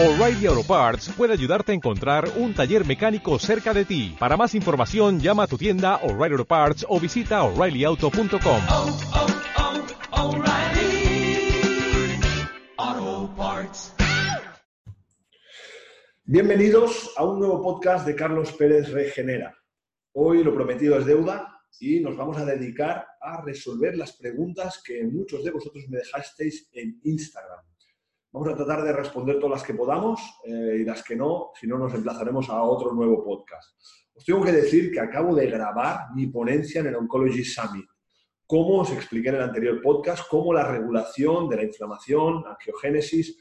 O'Reilly Auto Parts puede ayudarte a encontrar un taller mecánico cerca de ti. Para más información, llama a tu tienda O'Reilly Auto Parts o visita oreillyauto.com. oh, oh, Parts. Bienvenidos a un nuevo podcast de Carlos Pérez Regenera. Hoy lo prometido es deuda y nos vamos a dedicar a resolver las preguntas que muchos de vosotros me dejasteis en Instagram. Vamos a tratar de responder todas las que podamos eh, y las que no, si no nos emplazaremos a otro nuevo podcast. Os tengo que decir que acabo de grabar mi ponencia en el Oncology Summit. Como os expliqué en el anterior podcast, cómo la regulación de la inflamación, angiogénesis,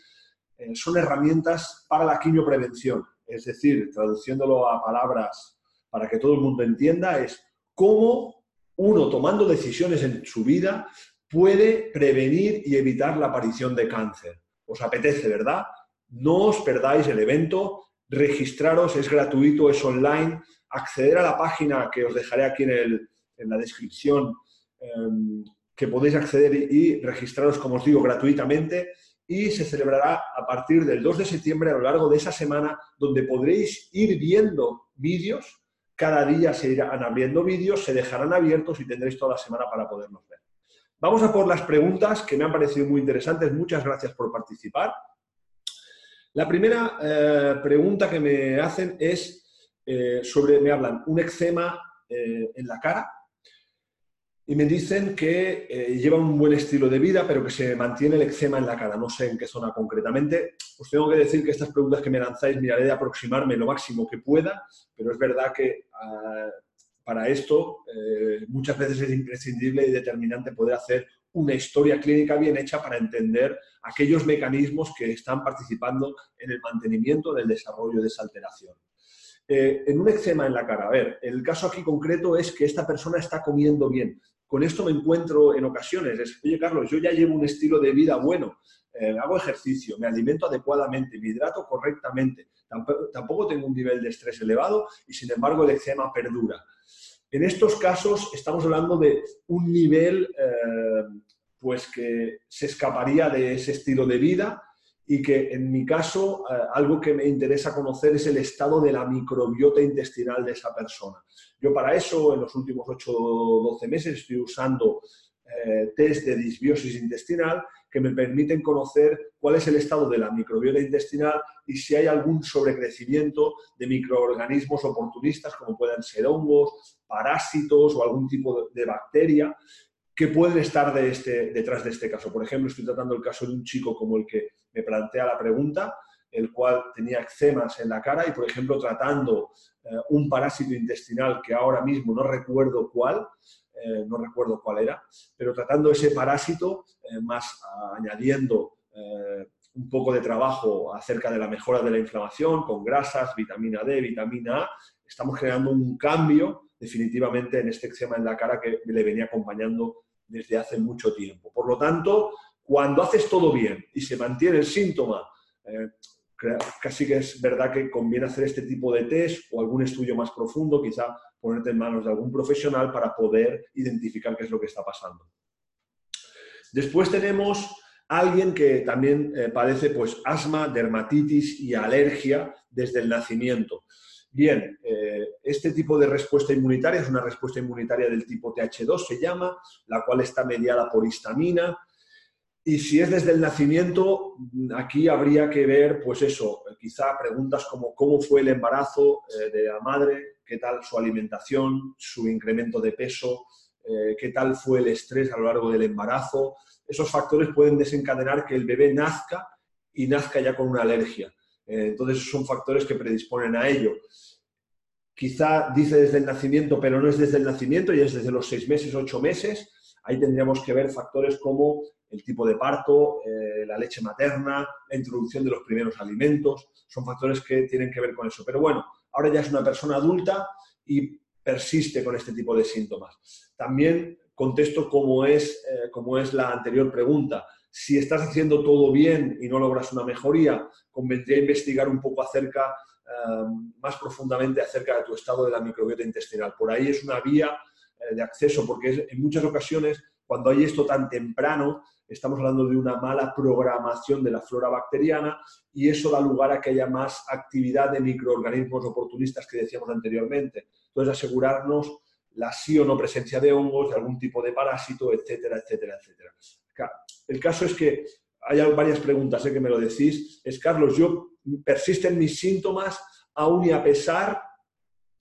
eh, son herramientas para la quimioprevención. Es decir, traduciéndolo a palabras para que todo el mundo entienda, es cómo uno tomando decisiones en su vida puede prevenir y evitar la aparición de cáncer os apetece, ¿verdad? No os perdáis el evento, registraros, es gratuito, es online, acceder a la página que os dejaré aquí en, el, en la descripción, eh, que podéis acceder y, registraros, como os digo, gratuitamente y se celebrará a partir del 2 de septiembre a lo largo de esa semana, donde podréis ir viendo vídeos. Cada día se irán abriendo vídeos, se dejarán abiertos y tendréis toda la semana para poderlos ver. Vamos a por las preguntas que me han parecido muy interesantes. Muchas gracias por participar. La primera eh, pregunta que me hacen es eh, sobre, me hablan, un eczema eh, en la cara y me dicen que llevan un buen estilo de vida, pero que se mantiene el eczema en la cara. No sé en qué zona concretamente. Os tengo que decir que estas preguntas que me lanzáis miraré de aproximarme lo máximo que pueda, pero es verdad que ah, para esto eh, muchas veces es imprescindible y determinante poder hacer una historia clínica bien hecha para entender aquellos mecanismos que están participando en el mantenimiento del desarrollo de esa alteración. Eh, en un eczema en la cara, a ver, el caso aquí concreto es que esta persona está comiendo bien. Con esto me encuentro en ocasiones, es, oye Carlos, yo ya llevo un estilo de vida bueno, eh, hago ejercicio, me alimento adecuadamente, me hidrato correctamente, tampoco, tampoco tengo un nivel de estrés elevado y sin embargo el eczema perdura. En estos casos estamos hablando de un nivel eh, pues que se escaparía de ese estilo de vida y que en mi caso eh, algo que me interesa conocer es el estado de la microbiota intestinal de esa persona. Yo para eso en los últimos 8 o 12 meses estoy usando eh, test de disbiosis intestinal que me permiten conocer cuál es el estado de la microbiota intestinal y si hay algún sobrecrecimiento de microorganismos oportunistas como puedan ser hongos, parásitos o algún tipo de bacteria que pueden estar este, detrás de este caso. Por ejemplo, estoy tratando el caso de un chico como el que me plantea la pregunta, el cual tenía eczemas en la cara y, por ejemplo, tratando eh, un parásito intestinal que ahora mismo no recuerdo cuál, eh, no recuerdo cuál era, pero tratando ese parásito, eh, más añadiendo eh, un poco de trabajo acerca de la mejora de la inflamación con grasas, vitamina D, vitamina A, estamos creando un cambio definitivamente en este eczema en la cara que le venía acompañando desde hace mucho tiempo. Por lo tanto, cuando haces todo bien y se mantiene el síntoma, casi que es verdad que conviene hacer este tipo de test o algún estudio más profundo, quizá ponerte en manos de algún profesional para poder identificar qué es lo que está pasando. Después tenemos alguien que también eh, padece pues, asma, dermatitis y alergia desde el nacimiento. Bien, eh, este tipo de respuesta inmunitaria es una respuesta inmunitaria del tipo TH2, se llama, la cual está mediada por histamina. Y si es desde el nacimiento, aquí habría que ver, pues eso, quizá preguntas como cómo fue el embarazo eh, de la madre, qué tal su alimentación, su incremento de peso, eh, qué tal fue el estrés a lo largo del embarazo. Esos factores pueden desencadenar que el bebé nazca y nazca ya con una alergia. Eh, entonces, son factores que predisponen a ello. Quizá dice desde el nacimiento, pero no es desde el nacimiento y es desde los seis meses, ocho meses. Ahí tendríamos que ver factores como el tipo de parto, eh, la leche materna, la introducción de los primeros alimentos. Son factores que tienen que ver con eso. Pero bueno, ahora ya es una persona adulta y persiste con este tipo de síntomas. También contesto cómo es, eh, es la anterior pregunta. Si estás haciendo todo bien y no logras una mejoría, convendría investigar un poco acerca, eh, más profundamente acerca de tu estado de la microbiota intestinal. Por ahí es una vía de acceso, porque es, en muchas ocasiones, cuando hay esto tan temprano, estamos hablando de una mala programación de la flora bacteriana y eso da lugar a que haya más actividad de microorganismos oportunistas que decíamos anteriormente. Entonces, asegurarnos la sí o no presencia de hongos, de algún tipo de parásito, etcétera, etcétera, etcétera. El caso es que hay varias preguntas, sé que me lo decís. Es, Carlos, yo persisten mis síntomas aún y a pesar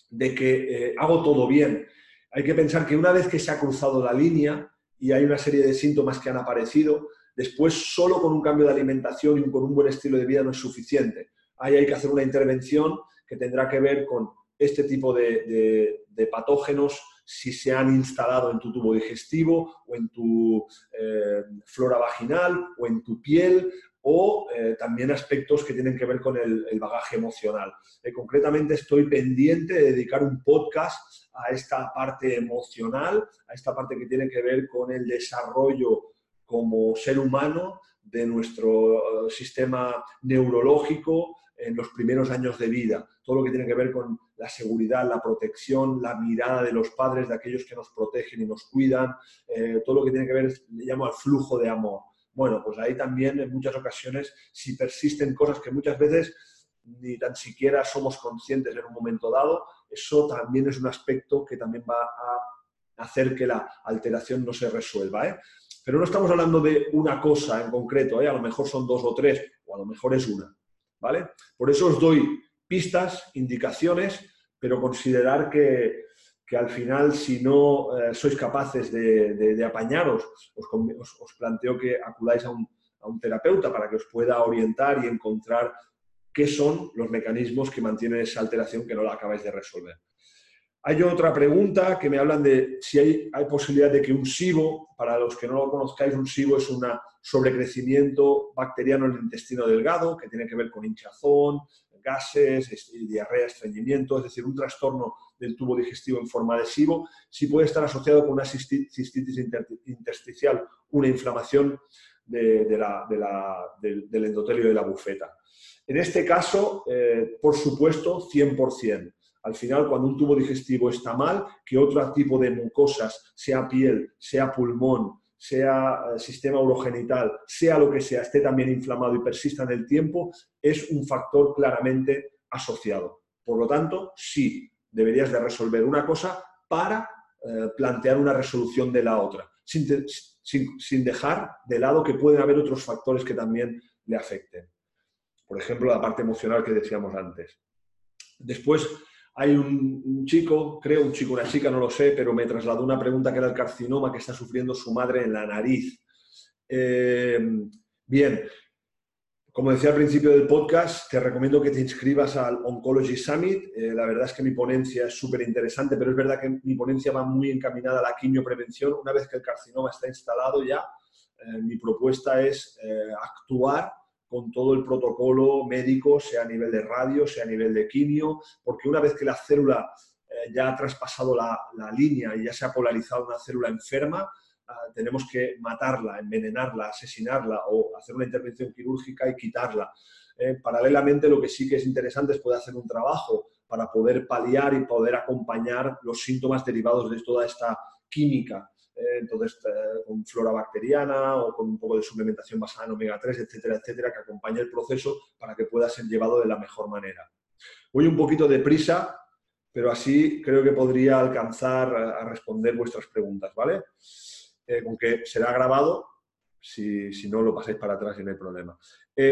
de que eh, hago todo bien. Hay que pensar que una vez que se ha cruzado la línea y hay una serie de síntomas que han aparecido, después solo con un cambio de alimentación y con un buen estilo de vida no es suficiente. Ahí hay que hacer una intervención que tendrá que ver con este tipo de, patógenos si se han instalado en tu tubo digestivo o en tu eh, flora vaginal o en tu piel o eh, también aspectos que tienen que ver con el, bagaje emocional. Eh, concretamente estoy pendiente de dedicar un podcast a esta parte emocional, a esta parte que tiene que ver con el desarrollo como ser humano de nuestro sistema neurológico, en los primeros años de vida, todo lo que tiene que ver con la seguridad, la protección, la mirada de los padres, de aquellos que nos protegen y nos cuidan, eh, todo lo que tiene que ver, le llamo al flujo de amor. Bueno, pues ahí también en muchas ocasiones, si persisten cosas que muchas veces ni tan siquiera somos conscientes en un momento dado, eso también es un aspecto que también va a hacer que la alteración no se resuelva. ¿eh? Pero no estamos hablando de una cosa en concreto, ¿eh? a lo mejor son dos o tres, o a lo mejor es una. ¿vale? Por eso os doy pistas, indicaciones, pero considerar que, al final, si no eh, sois capaces de, apañaros, os, planteo que acudáis a un, a un terapeuta para que os pueda orientar y encontrar qué son los mecanismos que mantienen esa alteración que no la acabáis de resolver. Hay otra pregunta que me hablan de si hay, hay, posibilidad de que un SIBO, para los que no lo conozcáis, un SIBO es un sobrecrecimiento bacteriano en el intestino delgado, que tiene que ver con hinchazón, gases, diarrea, estreñimiento, es decir, un trastorno del tubo digestivo en forma de SIBO, si puede estar asociado con una cistitis intersticial, una inflamación de, la, del, endotelio de la bufeta. En este caso, eh, por supuesto, 100%. Al final, cuando un tubo digestivo está mal, que otro tipo de mucosas, sea piel, sea pulmón, sea eh, sistema urogenital, sea lo que sea, esté también inflamado y persista en el tiempo, es un factor claramente asociado. Por lo tanto, sí, deberías de resolver una cosa para eh, plantear una resolución de la otra, sin dejar de lado que pueden haber otros factores que también le afecten. Por ejemplo, la parte emocional que decíamos antes. Después, hay un, chico, creo un chico, una chica, no lo sé, pero me trasladó una pregunta que era el carcinoma que está sufriendo su madre en la nariz. Eh, bien, como decía al principio del podcast, te recomiendo que te inscribas al Oncology Summit. Eh, la verdad es que mi ponencia es súper interesante, pero es verdad que mi ponencia va muy encaminada a la quimioprevención. Una vez que el carcinoma está instalado ya, eh, mi propuesta es actuar con todo el protocolo médico, sea a nivel de radio, sea a nivel de quimio, porque una vez que la célula eh, ya ha traspasado la, línea y ya se ha polarizado una célula enferma, ah, tenemos que matarla, envenenarla, asesinarla o hacer una intervención quirúrgica y quitarla. Eh, paralelamente, lo que sí que es interesante es poder hacer un trabajo para poder paliar y poder acompañar los síntomas derivados de toda esta química eh, entonces eh, con flora bacteriana o con un poco de suplementación basada en omega 3, etcétera, etcétera, que acompañe el proceso para que pueda ser llevado de la mejor manera. Voy un poquito de prisa, pero así creo que podría alcanzar a responder vuestras preguntas, ¿vale? Eh, con que será grabado, si, si, no lo pasáis para atrás y no hay problema.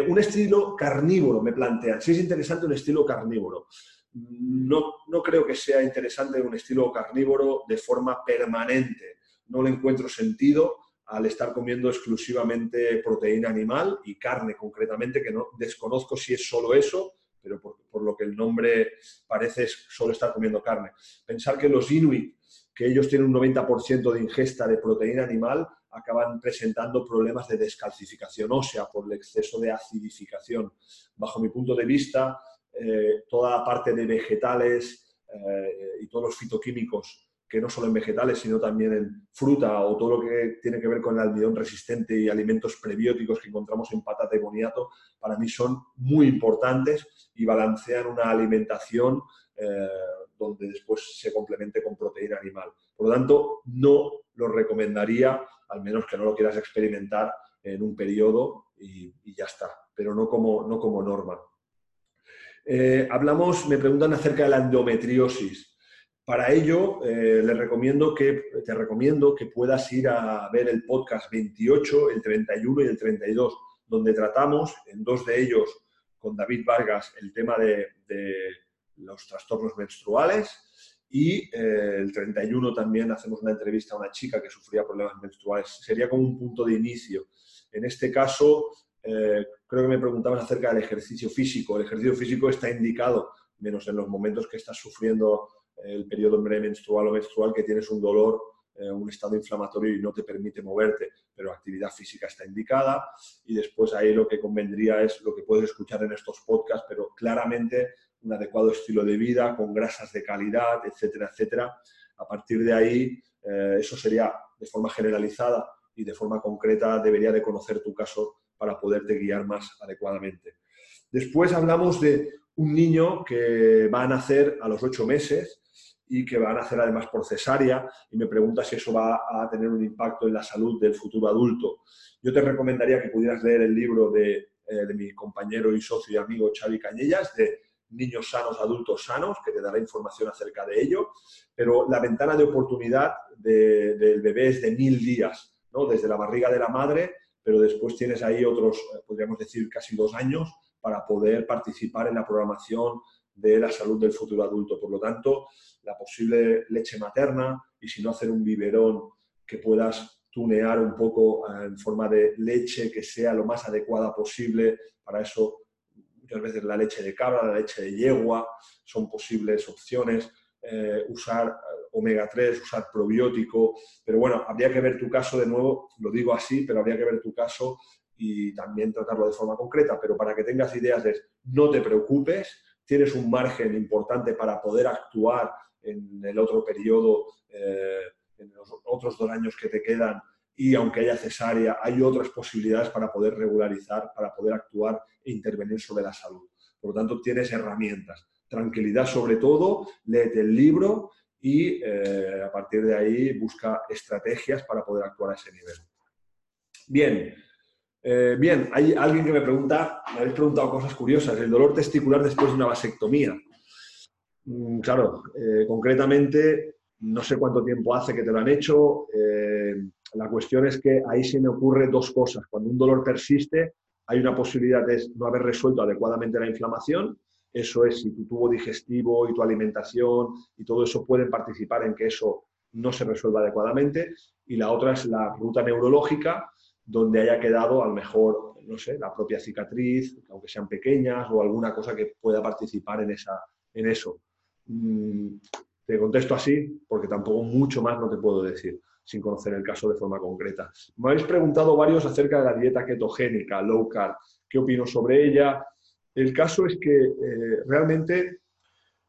un estilo carnívoro, me plantean. Si es interesante un estilo carnívoro. No, no creo que sea interesante un estilo carnívoro de forma permanente no le encuentro sentido al estar comiendo exclusivamente proteína animal y carne concretamente, que no desconozco si es solo eso, pero por, lo que el nombre parece es solo estar comiendo carne. Pensar que los inuit, que ellos tienen un 90% de ingesta de proteína animal, acaban presentando problemas de descalcificación ósea por el exceso de acidificación. Bajo mi punto de vista, eh, toda la parte de vegetales eh, y todos los fitoquímicos que no solo en vegetales, sino también en fruta o todo lo que tiene que ver con el almidón resistente y alimentos prebióticos que encontramos en patata y boniato, para mí son muy importantes y balancean una alimentación eh, donde después se complemente con proteína animal. Por lo tanto, no lo recomendaría, al menos que no lo quieras experimentar en un periodo y, ya está, pero no como, no como norma. Eh, hablamos, me preguntan acerca de la endometriosis. Para ello, eh, te recomiendo que puedas ir a ver el podcast 28, el 31 y el 32, donde tratamos en dos de ellos con David Vargas el tema de, los trastornos menstruales y eh, el 31 también hacemos una entrevista a una chica que sufría problemas menstruales. Sería como un punto de inicio. En este caso, eh, creo que me preguntaban acerca del ejercicio físico. El ejercicio físico está indicado, menos en los momentos que estás sufriendo el periodo menstrual o menstrual, que tienes un dolor, eh, un estado inflamatorio y no te permite moverte, pero actividad física está indicada. Y después ahí lo que convendría es lo que puedes escuchar en estos podcasts, pero claramente un adecuado estilo de vida, con grasas de calidad, etcétera, etcétera. A partir de ahí, eh, eso sería de forma generalizada y de forma concreta debería de conocer tu caso para poderte guiar más adecuadamente. Después hablamos de un niño que va a nacer a los ocho meses y que va a nacer además por cesárea y me pregunta si eso va a tener un impacto en la salud del futuro adulto. Yo te recomendaría que pudieras leer el libro de, eh, de mi compañero y socio y amigo Xavi Cañellas de Niños sanos, adultos sanos, que te dará información acerca de ello, pero la ventana de oportunidad del bebé es de mil días, ¿no? desde la barriga de la madre, pero después tienes ahí otros, eh, podríamos decir, casi dos años para poder participar en la programación de la salud del futuro adulto. Por lo tanto, la posible leche materna y si no hacer un biberón que puedas tunear un poco eh, en forma de leche que sea lo más adecuada posible. Para eso, muchas veces la leche de cabra, la leche de yegua son posibles opciones. Eh, usar eh, omega 3, usar probiótico, pero bueno, habría que ver tu caso de nuevo, lo digo así, pero habría que ver tu caso y también tratarlo de forma concreta, pero para que tengas ideas de no te preocupes, tienes un margen importante para poder actuar en el otro periodo, eh, en los otros dos años que te quedan, y aunque haya cesárea, hay otras posibilidades para poder regularizar, para poder actuar e intervenir sobre la salud. Por lo tanto, tienes herramientas. Tranquilidad sobre todo, léete el libro y eh, a partir de ahí busca estrategias para poder actuar a ese nivel. Bien, eh, bien, hay alguien que me pregunta, me habéis preguntado cosas curiosas, el dolor testicular después de una vasectomía. Mm, claro, eh, concretamente, no sé cuánto tiempo hace que te lo han hecho. Eh, la cuestión es que ahí se me ocurre dos cosas. Cuando un dolor persiste, hay una posibilidad de no haber resuelto adecuadamente la inflamación. Eso es si tu tubo digestivo y tu alimentación y todo eso pueden participar en que eso no se resuelva adecuadamente. Y la otra es la ruta neurológica, donde haya quedado a lo mejor, no sé, la propia cicatriz, aunque sean pequeñas, o alguna cosa que pueda participar en, esa, en eso. Mm, te contesto así porque tampoco mucho más no te puedo decir sin conocer el caso de forma concreta. Me habéis preguntado varios acerca de la dieta ketogénica, low carb, qué opino sobre ella. El caso es que eh, realmente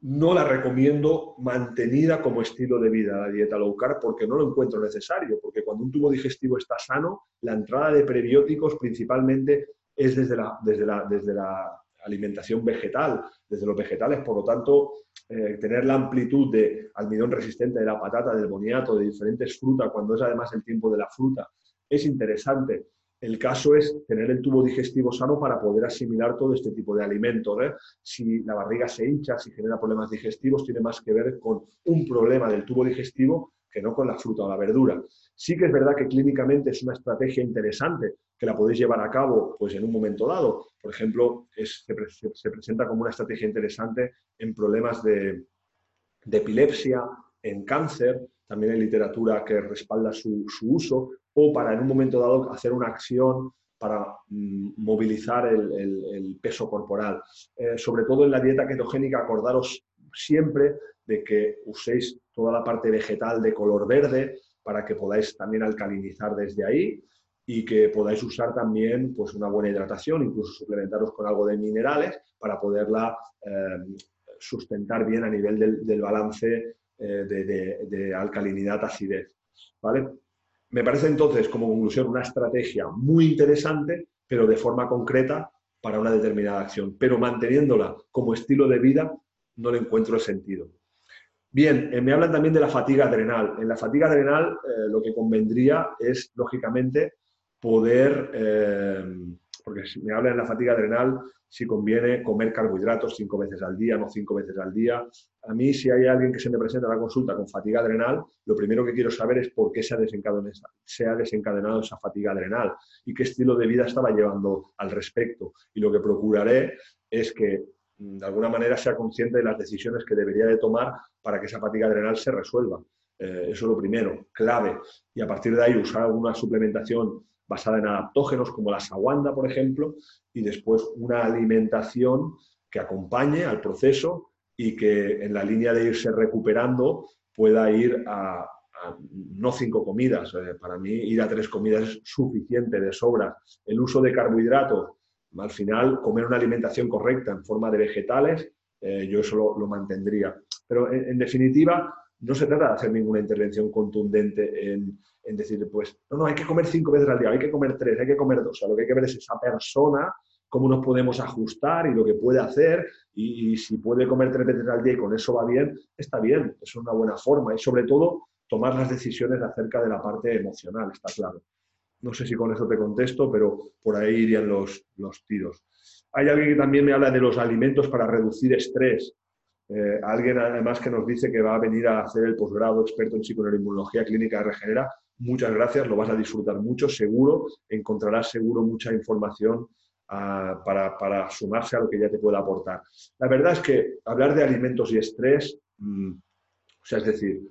no la recomiendo mantenida como estilo de vida la dieta low carb porque no lo encuentro necesario, porque cuando un tubo digestivo está sano, la entrada de prebióticos principalmente es desde la, desde la, desde la alimentación vegetal, desde los vegetales. Por lo tanto, eh, tener la amplitud de almidón resistente de la patata, del boniato, de diferentes frutas, cuando es además el tiempo de la fruta, es interesante. El caso es tener el tubo digestivo sano para poder asimilar todo este tipo de alimentos. ¿eh? Si la barriga se hincha, si genera problemas digestivos, tiene más que ver con un problema del tubo digestivo que no con la fruta o la verdura. Sí que es verdad que clínicamente es una estrategia interesante que la podéis llevar a cabo pues, en un momento dado. Por ejemplo, se, presenta como una estrategia interesante en problemas de, epilepsia, en cáncer, también hay literatura que respalda su, uso, o para en un momento dado hacer una acción para mm, movilizar el, peso corporal. Eh, sobre todo en la dieta ketogénica, acordaros siempre de que uséis toda la parte vegetal de color verde para que podáis también alcalinizar desde ahí y que podáis usar también pues, una buena hidratación, incluso suplementaros con algo de minerales para poderla eh, sustentar bien a nivel del, balance eh, de, de, alcalinidad-acidez. ¿vale? Me parece entonces, como conclusión, una estrategia muy interesante, pero de forma concreta para una determinada acción. Pero manteniéndola como estilo de vida, no le encuentro el sentido. Bien, eh, me hablan también de la fatiga adrenal. En la fatiga adrenal lo que convendría es, lógicamente, poder, eh, porque si me hablan de la fatiga adrenal, si conviene comer carbohidratos cinco veces al día, no cinco veces al día. A mí, si hay alguien que se me presenta a la consulta con fatiga adrenal, lo primero que quiero saber es por qué se ha se ha desencadenado esa fatiga adrenal y qué estilo de vida estaba llevando al respecto. Y lo que procuraré es que mm, de alguna manera sea consciente de las decisiones que debería de tomar para que esa fatiga adrenal se resuelva. Eh, eso es lo primero, clave. Y a partir de ahí usar una suplementación basada en adaptógenos como la saguanda, por ejemplo, y después una alimentación que acompañe al proceso y que en la línea de irse recuperando pueda ir a, no cinco comidas. Eh, para mí ir a tres comidas es suficiente, de sobra. El uso de carbohidratos, al final comer una alimentación correcta en forma de vegetales, eh, yo eso lo, mantendría. Pero en definitiva, no se trata de hacer ninguna intervención contundente en, decir, pues, no, no, hay que comer cinco veces al día, hay que comer tres, hay que comer dos. O sea, lo que hay que ver es esa persona, cómo nos podemos ajustar y lo que puede hacer. Y, si puede comer tres veces al día y con eso va bien, está bien, es una buena forma. Y sobre todo, tomar las decisiones acerca de la parte emocional, está claro. No sé si con eso te contesto, pero por ahí irían los, los tiros. Hay alguien que también me habla de los alimentos para reducir estrés. Eh, alguien además que nos dice que va a venir a hacer el posgrado experto en psiconeuroinmunología clínica de Regenera. Muchas gracias, lo vas a disfrutar mucho, seguro. Encontrarás seguro mucha información ah, para, sumarse a lo que ya te pueda aportar. La verdad es que hablar de alimentos y estrés, mm, o sea, es decir,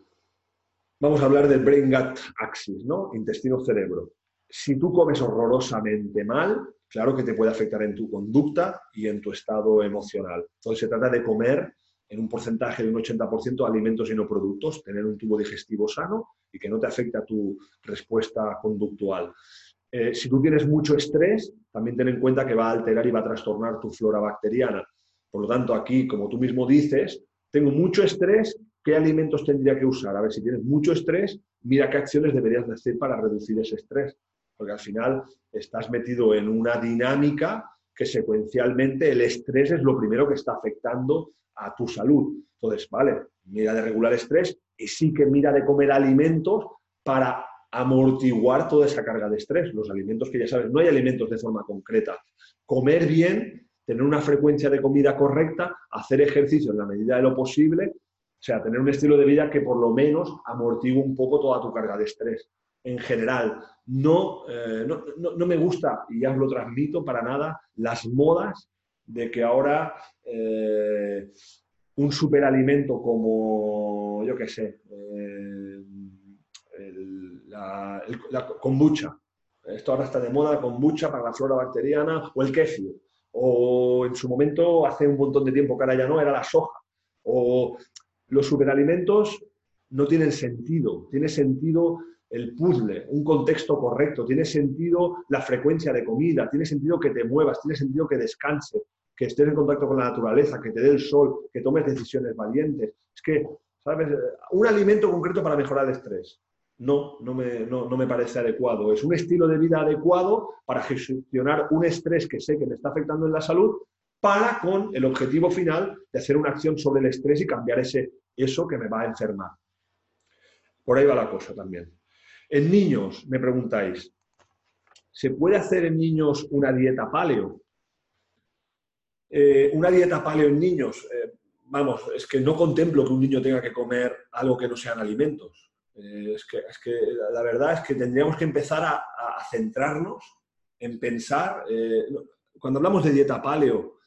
vamos a hablar del brain gut axis, ¿no? Intestino-cerebro. Si tú comes horrorosamente mal, claro que te puede afectar en tu conducta y en tu estado emocional. Entonces se trata de comer en un porcentaje de un 80% alimentos y no productos, tener un tubo digestivo sano y que no te afecte a tu respuesta conductual. Eh, si tú tienes mucho estrés, también ten en cuenta que va a alterar y va a trastornar tu flora bacteriana. Por lo tanto, aquí, como tú mismo dices, tengo mucho estrés, ¿qué alimentos tendría que usar? A ver, si tienes mucho estrés, mira qué acciones deberías hacer para reducir ese estrés. Porque al final estás metido en una dinámica que secuencialmente el estrés es lo primero que está afectando a tu salud. Entonces, vale, mira de regular estrés sí que mira de comer alimentos para amortiguar toda esa carga de estrés. Los alimentos que ya sabes, no hay alimentos de forma concreta. Comer bien, tener una frecuencia de comida correcta, hacer ejercicio en la medida de lo posible, o sea, tener un estilo de vida que por lo menos amortigue un poco toda tu carga de estrés. En general, no, eh, no, no me gusta, y ya os lo transmito para nada, las modas de que ahora eh, un superalimento como, yo qué sé, eh, la, kombucha, esto ahora está de moda, kombucha para la flora bacteriana, o el kefir, o en su momento, hace un montón de tiempo que ahora ya no, era la soja, o los superalimentos no tienen sentido, tiene sentido el puzzle, un contexto correcto, tiene sentido la frecuencia de comida, tiene sentido que te muevas, tiene sentido que descanses, que estés en contacto con la naturaleza, que te dé el sol, que tomes decisiones valientes. Es que, ¿sabes? Un alimento concreto para mejorar el estrés. No, no me, no, me parece adecuado. Es un estilo de vida adecuado para gestionar un estrés que sé que me está afectando en la salud para con el objetivo final de hacer una acción sobre el estrés y cambiar ese, eso que me va a enfermar. Por ahí va la cosa también. En niños, me preguntáis, ¿se puede hacer en niños una dieta paleo? Eh, una dieta paleo en niños, eh, vamos, es que no contemplo que un niño tenga que comer algo que no sean alimentos. Eh, es, que, es, que, la verdad es que tendríamos que empezar a, centrarnos en pensar, cuando hablamos de dieta paleo,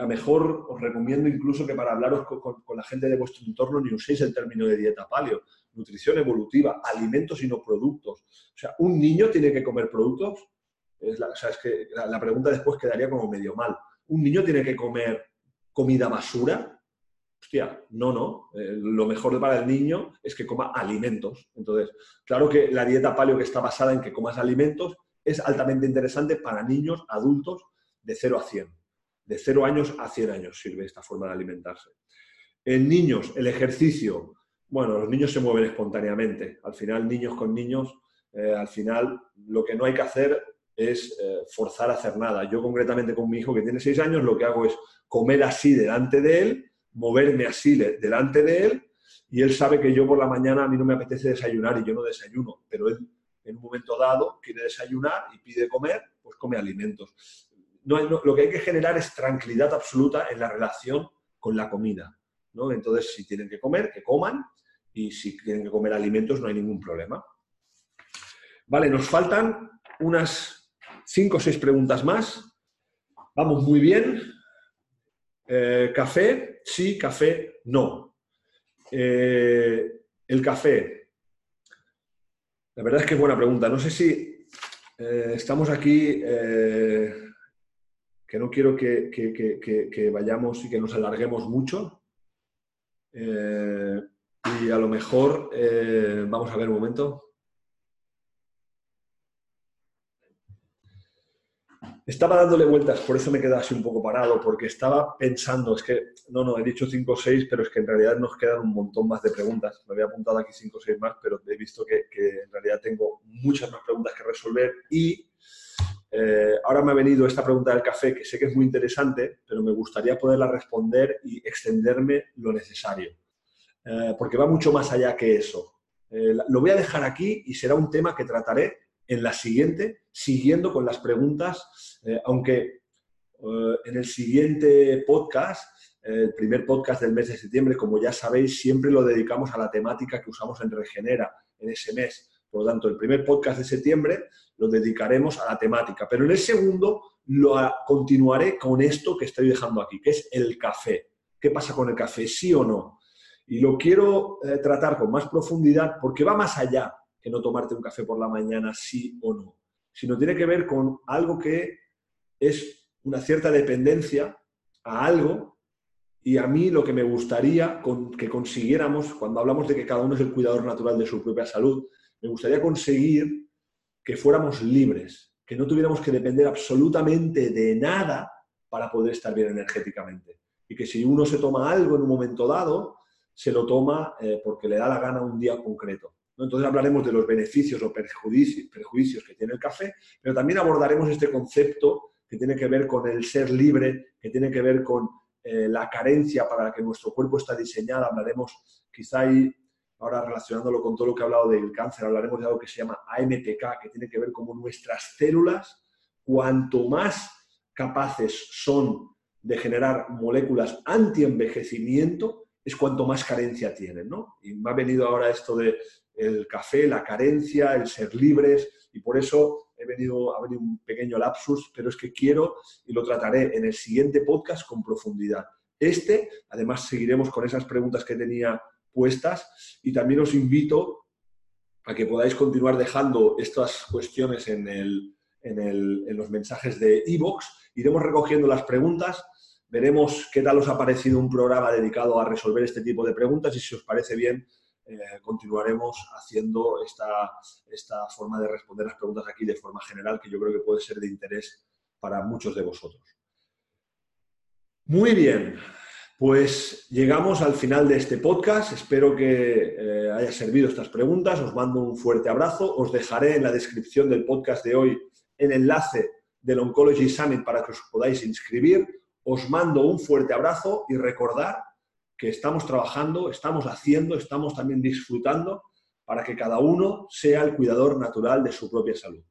a mejor os recomiendo incluso que para hablaros con, la gente de vuestro entorno ni uséis el término de dieta paleo, nutrición evolutiva, alimentos y no productos. O sea, ¿un niño tiene que comer productos? O sea, es que la pregunta después quedaría como medio mal un niño tiene que comer comida basura. Hostia, no, no. Eh, lo mejor para el niño es que coma alimentos. Entonces, claro que la dieta paleo que está basada en que comas alimentos es altamente interesante para niños, adultos, de 0 a 100. De 0 años a 100 años sirve esta forma de alimentarse. En niños, el ejercicio. Bueno, los niños se mueven espontáneamente. Al final, niños con niños, eh, al final lo que no hay que hacer es eh, forzar a hacer nada. Yo concretamente con mi hijo que tiene seis años lo que hago es comer así delante de él, moverme así delante de él y él sabe que yo por la mañana a mí no me apetece desayunar y yo no desayuno, pero él en un momento dado quiere desayunar y pide comer, pues come alimentos. No, lo que hay que generar es tranquilidad absoluta en la relación con la comida. ¿no? Entonces, si tienen que comer, que coman, y si tienen que comer alimentos, no hay ningún problema. Vale, nos faltan unas cinco o seis preguntas más. Vamos muy bien. Eh, café, sí, café, no. Eh, el café. La verdad es que es buena pregunta. No sé si eh, estamos aquí, que no quiero que, que, vayamos y que nos alarguemos mucho. y a lo mejor, vamos a ver un momento. Estaba dándole vueltas, por eso me quedé así un poco parado, porque estaba pensando, es que, no, no, he dicho cinco o seis, pero es que en realidad nos quedan un montón más de preguntas. Me había apuntado aquí cinco o seis más, pero he visto que, en realidad tengo muchas más preguntas que resolver y eh, ahora me ha venido esta pregunta del café, que sé que es muy interesante, pero me gustaría poderla responder y extenderme lo necesario, eh, porque va mucho más allá que eso. Eh, lo voy a dejar aquí y será un tema que trataré en la siguiente, siguiendo con las preguntas, eh, aunque eh, en el siguiente podcast, eh, el primer podcast del mes de septiembre, como ya sabéis, siempre lo dedicamos a la temática que usamos en Regenera en ese mes. Por lo tanto, el primer podcast de septiembre lo dedicaremos a la temática, pero en el segundo lo continuaré con esto que estoy dejando aquí, que es el café. ¿Qué pasa con el café? ¿Sí o no? Y lo quiero tratar con más profundidad porque va más allá no tomarte un café por la mañana sí o no, sino tiene que ver con algo que es una cierta dependencia a algo y a mí lo que me gustaría que consiguiéramos, cuando hablamos de que cada uno es el cuidador natural de su propia salud, me gustaría conseguir que fuéramos libres, que no tuviéramos que depender absolutamente de nada para poder estar bien energéticamente. Y que si uno se toma algo en un momento dado, se lo toma eh, porque le da la gana un día concreto. Entonces hablaremos de los beneficios o perjuicios, que tiene el café, pero también abordaremos este concepto que tiene que ver con el ser libre, que tiene que ver con eh, la carencia para que nuestro cuerpo está diseñado. Hablaremos quizá ahí, ahora relacionándolo con todo lo que he hablado del cáncer, hablaremos de algo que se llama AMPK, que tiene que ver con nuestras células, cuanto más capaces son de generar moléculas anti-envejecimiento, es cuanto más carencia tienen, ¿no? Y me ha venido ahora esto de el café, la carencia, el ser libres, y por eso he venido, ha venido un pequeño lapsus, pero es que quiero y lo trataré en el siguiente podcast con profundidad. Este, además, seguiremos con esas preguntas que tenía puestas y también os invito a que podáis continuar dejando estas cuestiones en, en, los mensajes de iVoox. Iremos recogiendo las preguntas, veremos qué tal os ha parecido un programa dedicado a resolver este tipo de preguntas y si os parece bien, eh, continuaremos haciendo esta, esta forma de responder las preguntas aquí de forma general, que yo creo que puede ser de interés para muchos de vosotros. Muy bien, pues llegamos al final de este podcast. Espero que eh, haya servido estas preguntas. Os mando un fuerte abrazo. Os dejaré en la descripción del podcast de hoy el enlace del Oncology Summit para que os podáis inscribir. Os mando un fuerte abrazo y recordar que estamos trabajando, estamos haciendo, estamos también disfrutando para que cada uno sea el cuidador natural de su propia salud.